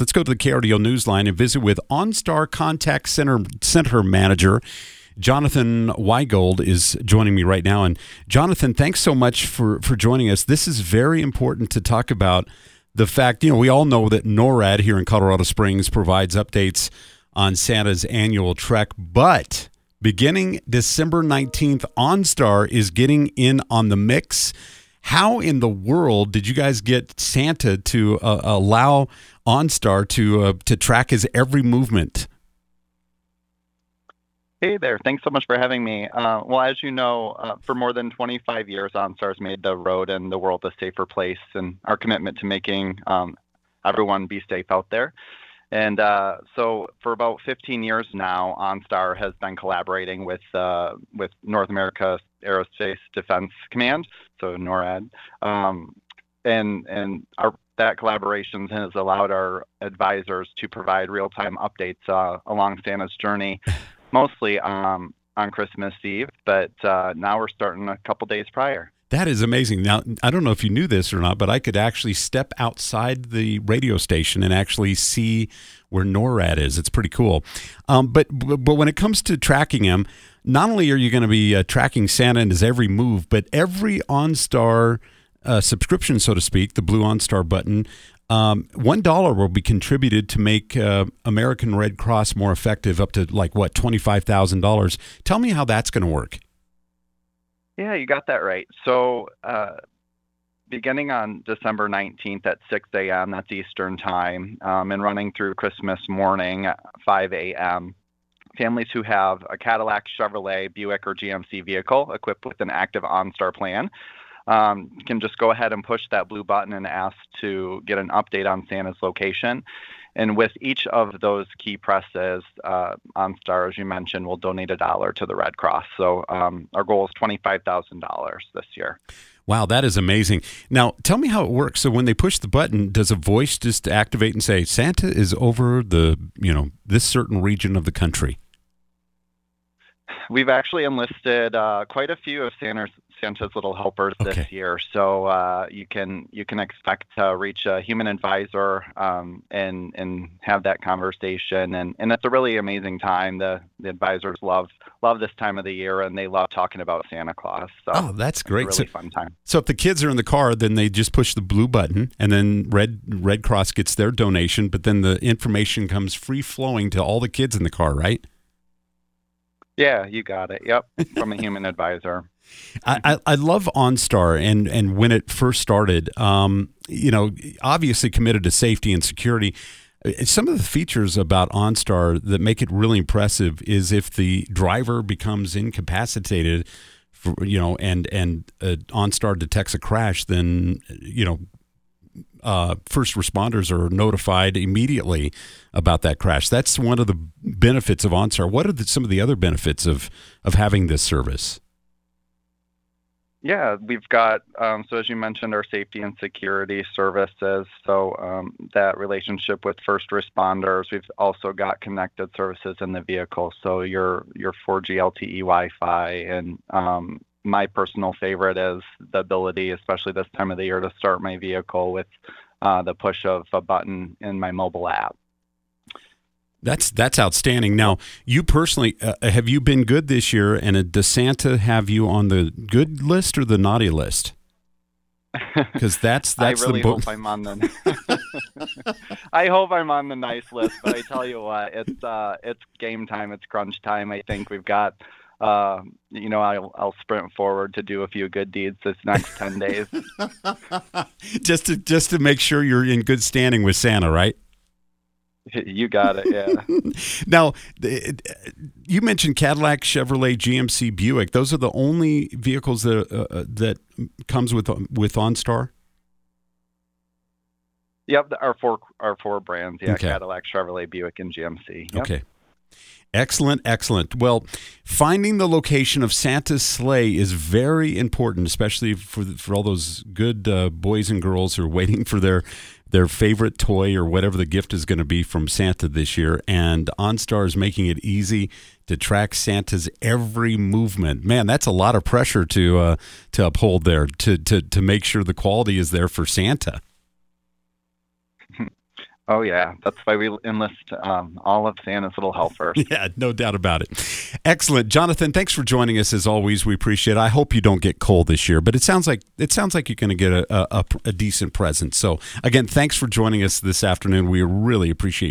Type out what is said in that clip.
Let's go to the KRDO Newsline and visit with OnStar Contact Center Center Manager. Jonathan Weigold is joining me right now. And Jonathan, thanks so much for, for joining us. This is very important to talk about the fact, you know, we all know that NORAD here in Colorado Springs provides updates on Santa's annual trek, but beginning December 19th, OnStar is getting in on the mix. How in the world did you guys get Santa to uh, allow OnStar to uh, to track his every movement? Hey there. Thanks so much for having me. Uh, well, as you know, uh, for more than 25 years, OnStar's made the road and the world a safer place, and our commitment to making um, everyone be safe out there. And uh, so, for about 15 years now, OnStar has been collaborating with uh, with North America Aerospace Defense Command, so NORAD, um, and and our that collaboration has allowed our advisors to provide real-time updates uh, along Santa's journey mostly um, on Christmas Eve, but uh, now we're starting a couple days prior. That is amazing. Now, I don't know if you knew this or not, but I could actually step outside the radio station and actually see where NORAD is. It's pretty cool. Um, but but when it comes to tracking him, not only are you going to be uh, tracking Santa and his every move, but every OnStar uh, subscription, so to speak, the blue OnStar button, um, One dollar will be contributed to make uh, American Red Cross more effective, up to like what twenty five thousand dollars. Tell me how that's going to work. Yeah, you got that right. So, uh, beginning on December 19th at 6 a.m., that's Eastern Time, um, and running through Christmas morning at 5 a.m., families who have a Cadillac, Chevrolet, Buick, or GMC vehicle equipped with an active OnStar plan um, can just go ahead and push that blue button and ask to get an update on Santa's location. And with each of those key presses, uh, OnStar, as you mentioned, will donate a dollar to the Red Cross. So um, our goal is $25,000 this year. Wow, that is amazing. Now, tell me how it works. So when they push the button, does a voice just activate and say, Santa is over the, you know, this certain region of the country? We've actually enlisted uh, quite a few of Santa's, Santa's Little Helpers this year, so uh, you can you can expect to reach a human advisor um, and and have that conversation, and, and it's a really amazing time. The the advisors love love this time of the year, and they love talking about Santa Claus. So Oh, that's great. really So, fun time. so if the kids are in the car, then they just push the blue button, and then Red Red Cross gets their donation. But then the information comes free flowing to all the kids in the car, right? Yeah, you got it. Yep, from a human advisor. I, I, love OnStar and and when it first started, um, you know, obviously committed to safety and security. Uh, Some of the features about OnStar that make it really impressive is if the driver becomes incapacitated, for, you know, and and uh, OnStar detects a crash, then you know. Uh, first responders are notified immediately about that crash. That's one of the benefits of OnStar. What are the, some of the other benefits of of having this service? Yeah, we've got, um, so as you mentioned, our safety and security services. So um, that relationship with first responders. We've also got connected services in the vehicle. So your your 4G LTE Wi-Fi, and um, my personal favorite is the ability, especially this time of the year, to start my vehicle with uh, the push of a button in my mobile app. That's that's outstanding. Now, you personally, uh, have you been good this year? And uh, does Santa have you on the good list or the naughty list? Because that's that's I really the bo- hope I'm on the. I hope I'm on the nice list, but I tell you what, it's uh, it's game time. It's crunch time. I think we've got. Uh, you know, I'll, I'll sprint forward to do a few good deeds this next ten days. just to just to make sure you're in good standing with Santa, right? you got it. Yeah. Now, you mentioned Cadillac, Chevrolet, GMC, Buick. Those are the only vehicles that uh, uh, that comes with with OnStar. Yep. Our four our four brands. Yeah. Okay. Cadillac, Chevrolet, Buick, and GMC. Yep. Okay. Excellent, excellent. Well, finding the location of Santa's sleigh is very important, especially for for all those good uh, boys and girls who are waiting for their their favorite toy or whatever the gift is going to be from Santa this year. And OnStar is making it easy to track Santa's every movement. Man, that's a lot of pressure to uh, to uphold there to to to make sure the quality is there for Santa. Oh yeah, that's why we enlist um, all of Santa's little helpers. Yeah, no doubt about it. Excellent, Jonathan. Thanks for joining us as always. We appreciate. it. I hope you don't get cold this year, but it sounds like it sounds like you're going to get a, a, a decent present. So again, thanks for joining us this afternoon. We really appreciate.